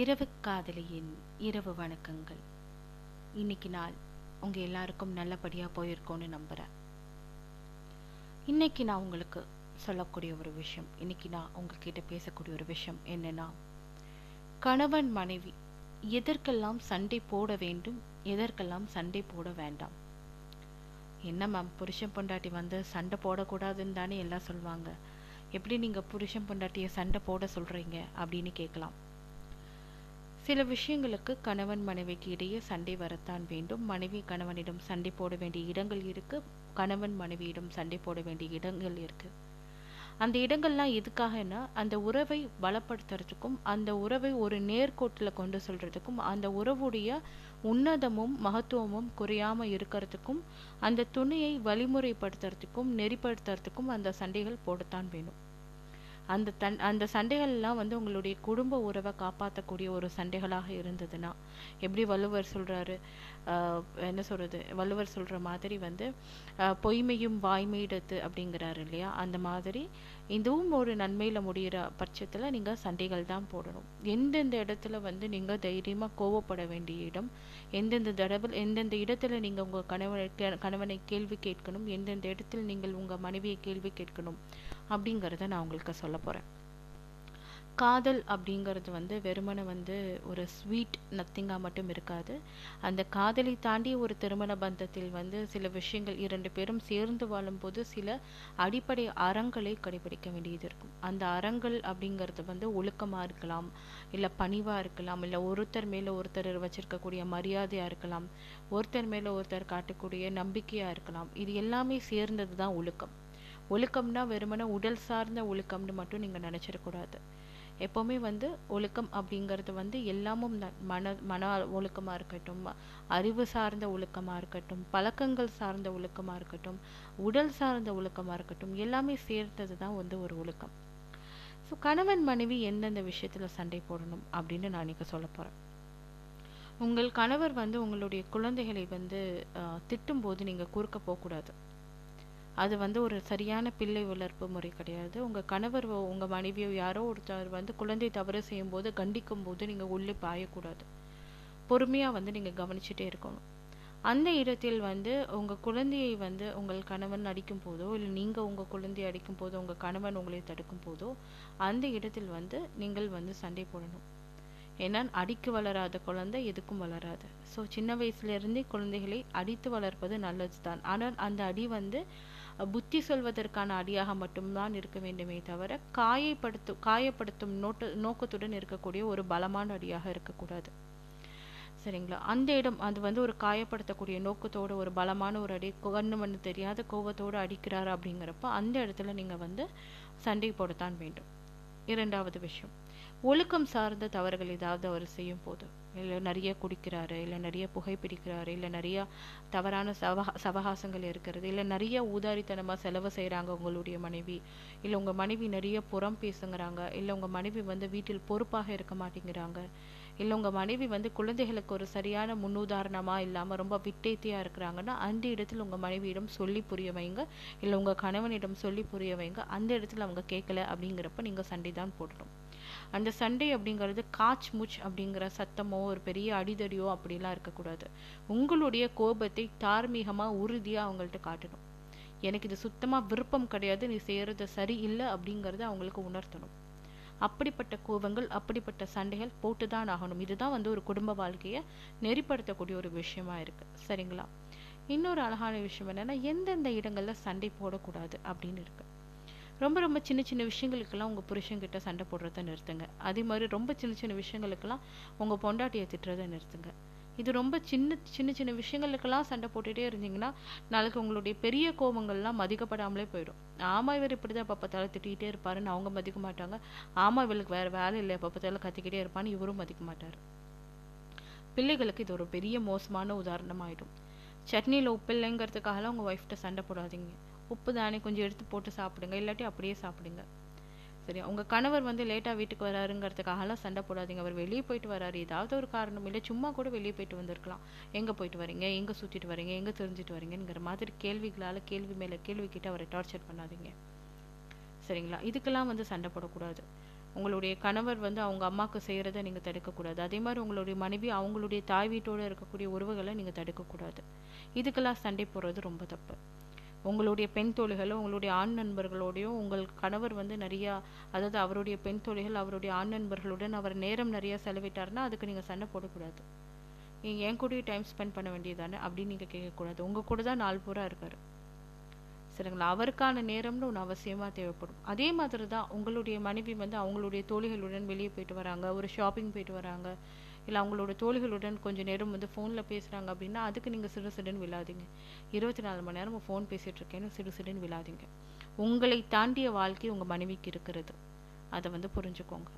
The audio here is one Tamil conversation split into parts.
இரவு காதலியின் இரவு வணக்கங்கள். இன்னைக்கு நாள் உங்க எல்லாருக்கும் நல்லபடியா போயிருக்கோன்னு நம்புறேன். இன்னைக்கு நான் உங்களுக்கு சொல்லக்கூடிய ஒரு விஷயம் இன்னைக்கு நான் உங்ககிட்ட பேசக்கூடிய ஒரு விஷயம் என்னன்னா கணவன் மனைவி எதற்கெல்லாம் சண்டை போட வேண்டும் எதற்கெல்லாம் சண்டை போட வேண்டாம். என்ன மேம் புருஷன் பொண்டாட்டி வந்து சண்டை போடக்கூடாதுன்னு தானே எல்லாம் சொல்லுவாங்க. எப்படி நீங்கள் புருஷன் பொண்டாட்டியை சண்டை போட சொல்றீங்க அப்படின்னு கேட்கலாம். சில விஷயங்களுக்கு கணவன் மனைவிக்கு இடையே சண்டை வரத்தான் வேண்டும். மனைவி கணவனிடம் சண்டை போட வேண்டிய இடங்கள் இருக்கு. கணவன் மனைவியிடம் சண்டை போட வேண்டிய இடங்கள் இருக்கு. அந்த இடங்கள்லாம் எதுக்காகனா அந்த உறவை பலப்படுத்துறதுக்கும் அந்த உறவை ஒரு நேர்கோட்டில் கொண்டு சொல்றதுக்கும் அந்த உறவுடைய உன்னதமும் மகத்துவமும் குறையாம இருக்கிறதுக்கும் அந்த துணையை வழிமுறைப்படுத்துறதுக்கும் நெறிப்படுத்துறதுக்கும் அந்த சண்டைகள் போடத்தான் வேணும். அந்த தன் அந்த சண்டைகள்லாம் வந்து உங்களுடைய குடும்ப உறவை காப்பாற்றக்கூடிய ஒரு சண்டைகளாக இருந்ததுன்னா எப்படி வள்ளுவர் சொல்றாரு? ஆஹ் என்ன சொல்றது? வள்ளுவர் சொல்ற மாதிரி வந்து பொய்மையும் வாய்மையிடத்து அப்படிங்கிறாரு இல்லையா? அந்த மாதிரி இதுவும் ஒரு நன்மையில் முடியிற பட்சத்தில் நீங்கள் சண்டைகள் தான் போடணும். எந்தெந்த இடத்துல வந்து நீங்கள் தைரியமாக கோவப்பட வேண்டிய இடம் எந்தெந்த தடவை எந்தெந்த இடத்துல நீங்கள் உங்கள் கணவனை கே- கணவனை கேள்வி கேட்கணும் எந்தெந்த இடத்தில் நீங்கள் உங்கள் மனைவியை கேள்வி கேட்கணும் அப்படிங்கிறத நான் உங்களுக்கு சொல்ல போகிறேன் காதல் அப்படிங்கிறது வந்து வெறுமனை வந்து ஒரு ஸ்வீட் நத்திங்கா மட்டும் இருக்காது. அந்த காதலை தாண்டி ஒரு திருமண பந்தத்தில் வந்து சில விஷயங்கள் இரண்டு பேரும் சேர்ந்து வாழும்போது சில அடிப்படை அறங்களை கடைபிடிக்க வேண்டியது இருக்கும். அந்த அறங்கள் அப்படிங்கிறது வந்து ஒழுக்கமாக இருக்கலாம் இல்லை பணிவாக இருக்கலாம் இல்லை ஒருத்தர் மேல ஒருத்தர் வச்சிருக்கக்கூடிய மரியாதையாக இருக்கலாம் ஒருத்தர் மேலே ஒருத்தர் காட்டக்கூடிய நம்பிக்கையாக இருக்கலாம். இது எல்லாமே சேர்ந்தது தான் ஒழுக்கம். ஒழுக்கம்னா வெறுமனே உடல் சார்ந்த ஒழுக்கம்னு மட்டும் நீங்கள் நினச்சிடக்கூடாது. எப்போவுமே வந்து ஒழுக்கம் அப்படிங்கிறது வந்து எல்லாமும் மன மன ஒழுக்கமாக இருக்கட்டும் அறிவு சார்ந்த ஒழுக்கமாக இருக்கட்டும் பழக்கங்கள் சார்ந்த ஒழுக்கமாக இருக்கட்டும் உடல் சார்ந்த ஒழுக்கமாக இருக்கட்டும் எல்லாமே சேர்த்தது தான் வந்து ஒரு ஒழுக்கம். ஸோ கணவன் மனைவி எந்தெந்த விஷயத்தில் சண்டை போடணும் அப்படின்னு நான் இன்னைக்கு சொல்ல போகிறேன் உங்கள் கணவர் வந்து உங்களுடைய குழந்தைகளை வந்து திட்டும்போது நீங்கள் குறுக்க போகக்கூடாது. அது வந்து ஒரு சரியான பிள்ளை வளர்ப்பு முறை கிடையாது. உங்கள் கணவர் உங்கள் மனைவியோ யாரோ ஒருத்தர் வந்து குழந்தை தவறு செய்யும்போது கண்டிக்கும் போது நீங்கள் உள்ளே பாயக்கூடாது. பொறுமையாக வந்து நீங்கள் கவனிச்சுட்டே இருக்கணும். அந்த இடத்தில் வந்து உங்கள் குழந்தையை வந்து உங்கள் கணவன் அடிக்கும் போதோ இல்லை நீங்கள் உங்கள் குழந்தையை அடிக்கும் போதோ உங்கள் கணவன் உங்களை தடுக்கும் போதோ அந்த இடத்தில் வந்து நீங்கள் வந்து சண்டை போடணும். ஏன்னா அடிக்கு வளராத குழந்தை எதுக்கும் வளராது. ஸோ சின்ன வயசுலேருந்தே குழந்தைகளை அடித்து வளர்ப்பது நல்லது தான் ஆனால் அந்த அடி வந்து புத்தி சொல்வதற்கான அடியாக மட்டும்தான் இருக்க வேண்டுமே தவிர காயப்படுத்தும் காயப்படுத்தும் நோட்டு நோக்கத்துடன் இருக்கக்கூடிய ஒரு பலமான அடியாக இருக்கக்கூடாது. சரிங்களா? அந்த இடம் அது வந்து ஒரு காயப்படுத்தக்கூடிய நோக்கத்தோட ஒரு பலமான ஒரு அடி கண்ணு மண்ணு தெரியாத கோபத்தோடு அடிக்கிறார் அப்படிங்கிறப்ப அந்த இடத்துல நீங்கள் வந்து சண்டை போடத்தான் வேண்டும். இரண்டாவது விஷயம். ஒழுக்கம் சார்ந்த தவறுகள் ஏதாவது அவர் செய்யும் போது இல்லை நிறைய குடிக்கிறாரு இல்லை நிறைய புகைப்பிடிக்கிறாரு இல்லை நிறைய தவறான சவ சவகாசங்கள் இருக்கிறது இல்லை நிறைய ஊதாரித்தனமாக செலவு செய்கிறாங்க உங்களுடைய மனைவி இல்லை உங்கள் மனைவி நிறைய புறம் பேசுங்கிறாங்க இல்லை உங்கள் மனைவி வந்து வீட்டில் பொறுப்பாக இருக்க மாட்டேங்கிறாங்க இல்லை உங்கள் மனைவி வந்து குழந்தைகளுக்கு ஒரு சரியான முன்னுதாரணமாக இல்லாமல் ரொம்ப விட்டேத்தியாக இருக்கிறாங்கன்னா அந்த இடத்துல உங்கள் மனைவியிடம் சொல்லி புரிய வைங்க இல்லை உங்கள் கணவனிடம் சொல்லி புரிய வைங்க அந்த இடத்துல அவங்க கேட்கல அப்படிங்கிறப்ப நீங்கள் சண்டை தான் போடணும். அந்த சண்டை அப்படிங்கிறது காச் முச் அப்படிங்கிற சத்தமோ ஒரு பெரிய அடிதடியோ அப்படிலாம் இருக்கக்கூடாது. உங்களுடைய கோபத்தை தார்மீகமா உறுதியா அவங்கள்ட்ட காட்டணும். எனக்கு இது சுத்தமா விருப்பம் கிடையாது நீ செய்யறது சரியில்லை அப்படிங்கிறத அவங்களுக்கு உணர்த்தணும். அப்படிப்பட்ட கோபங்கள் அப்படிப்பட்ட சண்டைகள் போட்டுதான் ஆகணும். இதுதான் வந்து ஒரு குடும்ப வாழ்க்கையை நெறிப்படுத்தக்கூடிய ஒரு விஷயமா இருக்கு. சரிங்களா? இன்னொரு அழகான விஷயம் என்னன்னா எந்தெந்த இடங்கள்ல சண்டை போடக்கூடாது அப்படின்னு இருக்கு. ரொம்ப ரொம்ப சின்ன சின்ன விஷயங்களுக்கெல்லாம் உங்கள் புருஷன்கிட்ட சண்டை போடுறத நிறுத்துங்க. அதே மாதிரி ரொம்ப சின்ன சின்ன விஷயங்களுக்கெல்லாம் உங்கள் பொண்டாட்டியை திட்டுறதை நிறுத்துங்க. இது ரொம்ப சின்ன சின்ன சின்ன விஷயங்களுக்கெல்லாம் சண்டை போட்டுகிட்டே இருந்தீங்கன்னா நாளைக்கு உங்களுடைய பெரிய கோபங்கள்லாம் மதிக்கப்படாமலே போயிடும். ஆமா இவர் இப்படிதான் எப்ப பார்த்தாலும் திட்டிகிட்டே இருப்பாருன்னு அவங்க மதிக்க மாட்டாங்க. ஆமா இவளுக்கு வேற வேலை இல்லை எப்ப பார்த்தாலும் கத்திக்கிட்டே இருப்பான்னு இவரும் மதிக்க மாட்டார். பிள்ளைகளுக்கு இது ஒரு பெரிய மோசமான உதாரணமாயிடும். சட்னியில் உப்பு இல்லைங்கிறதுக்காகலாம் உங்கள் ஒய்ஃப்ட்ட சண்டை போடாதீங்க. உப்பு தானே கொஞ்சம் எடுத்து போட்டு சாப்பிடுங்க. இல்லாட்டி அப்படியே சாப்பிடுங்க. சரியா உங்கள் கணவர் வந்து லேட்டாக வீட்டுக்கு வராருங்கிறதுக்காகலாம் சண்டை போடாதீங்க. அவர் வெளியே போயிட்டு வராரு. ஏதாவது ஒரு காரணம் இல்லை சும்மா கூட வெளியே போயிட்டு வந்திருக்கலாம். எங்கே போயிட்டு வரீங்க? எங்கே சுற்றிட்டு வரீங்க? எங்கே தெரிஞ்சுட்டு வரீங்கிற மாதிரி கேள்விகளால் கேள்வி மேலே கேள்வி கிட்ட அவரை டார்ச்சர் பண்ணாதீங்க. சரிங்களா? இதுக்கெல்லாம் வந்து சண்டை போடக்கூடாது. உங்களுடைய கணவர் வந்து அவங்க அம்மாவுக்கு செய்கிறத நீங்கள் தடுக்கக்கூடாது. அதே மாதிரி உங்களுடைய மனைவி அவங்களுடைய தாய் வீட்டோடு இருக்கக்கூடிய உறவுகளை நீங்கள் தடுக்கக்கூடாது. இதுக்கெல்லாம் சண்டை போடுறது ரொம்ப தப்பு. உங்களுடைய பெண் தோழிகளோ உங்களுடைய ஆண் நண்பர்களோடையும் உங்கள் கணவர் வந்து நிறையா அதாவது அவருடைய பெண் தோழிகள் அவருடைய ஆண் நண்பர்களுடன் அவர் நேரம் நிறையா செலவிட்டாருன்னா அதுக்கு நீங்கள் சண்டை போடக்கூடாது. நீங்கள் என் கூடயும் டைம் ஸ்பெண்ட் பண்ண வேண்டியதானே அப்படின்னு நீங்கள் கேட்கக்கூடாது. உங்கள் கூட தான் நாள் பூரா இருக்காரு. சரிங்களா? அவருக்கான நேரம்னு ஒன்று அவசியமாக தேவைப்படும். அதே மாதிரி தான் உங்களுடைய மனைவி வந்து அவங்களுடைய தோழிகளுடன் வெளியே போயிட்டு வராங்க ஒரு ஷாப்பிங் போயிட்டு வராங்க இல்லை அவங்களோட தோழிகளுடன் கொஞ்சம் நேரம் வந்து ஃபோனில் பேசுகிறாங்க அப்படின்னா அதுக்கு நீங்கள் சிறு சிடுன்னு விழாதீங்க. இருபத்தி நாலு மணி நேரம் ஃபோன் பேசிகிட்டு இருக்கேன்னு சிறு சிடுன்னு விழாதீங்க. உங்களை தாண்டிய வாழ்க்கை உங்கள் மனைவிக்கு இருக்கிறது. அதை வந்து புரிஞ்சுக்கோங்க.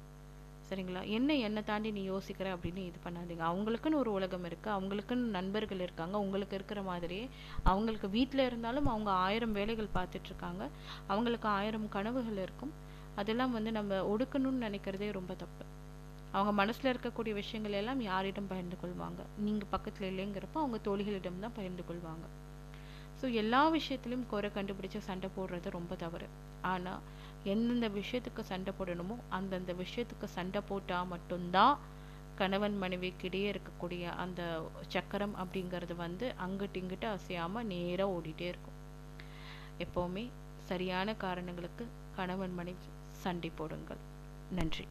சரிங்களா? என்ன என்னை தாண்டி நீ யோசிக்கிற அப்படின்னு இது பண்ணாதீங்க. அவங்களுக்குன்னு ஒரு உலகம் இருக்குது அவங்களுக்குன்னு நண்பர்கள் இருக்காங்க. உங்களுக்கு இருக்கிற மாதிரியே அவங்களுக்கு வீட்டில் இருந்தாலும் அவங்க ஆயிரம் வேலைகள் பார்த்துட்ருக்காங்க அவங்களுக்கு ஆயிரம் கனவுகள் இருக்கும். அதெல்லாம் வந்து நம்ம ஒடுக்கணும்னு நினைக்கிறதே ரொம்ப தப்பு. அவங்க மனசில் இருக்கக்கூடிய விஷயங்கள் எல்லாம் யாரிடம் பகிர்ந்து கொள்வாங்க? நீங்கள் பக்கத்தில் இல்லைங்கிறப்ப அவங்க தோழிகளிடம் தான் பகிர்ந்து கொள்வாங்க. ஸோ எல்லா விஷயத்துலையும் குறை கண்டுபிடிச்சு சண்டை போடுறது ரொம்ப தவறு. ஆனால் எந்தெந்த விஷயத்துக்கு சண்டை போடணுமோ அந்தந்த விஷயத்துக்கு சண்டை போட்டால் மட்டும்தான் கணவன் மனைவிக்கிடையே இருக்கக்கூடிய அந்த சக்கரம் அப்படிங்கிறது வந்து அங்கிட்டு இங்கிட்டு அசையாமல் நேராக ஓடிட்டே இருக்கும். எப்போவுமே சரியான காரணங்களுக்கு கணவன் மனைவி சண்டை போடுங்கள். நன்றி.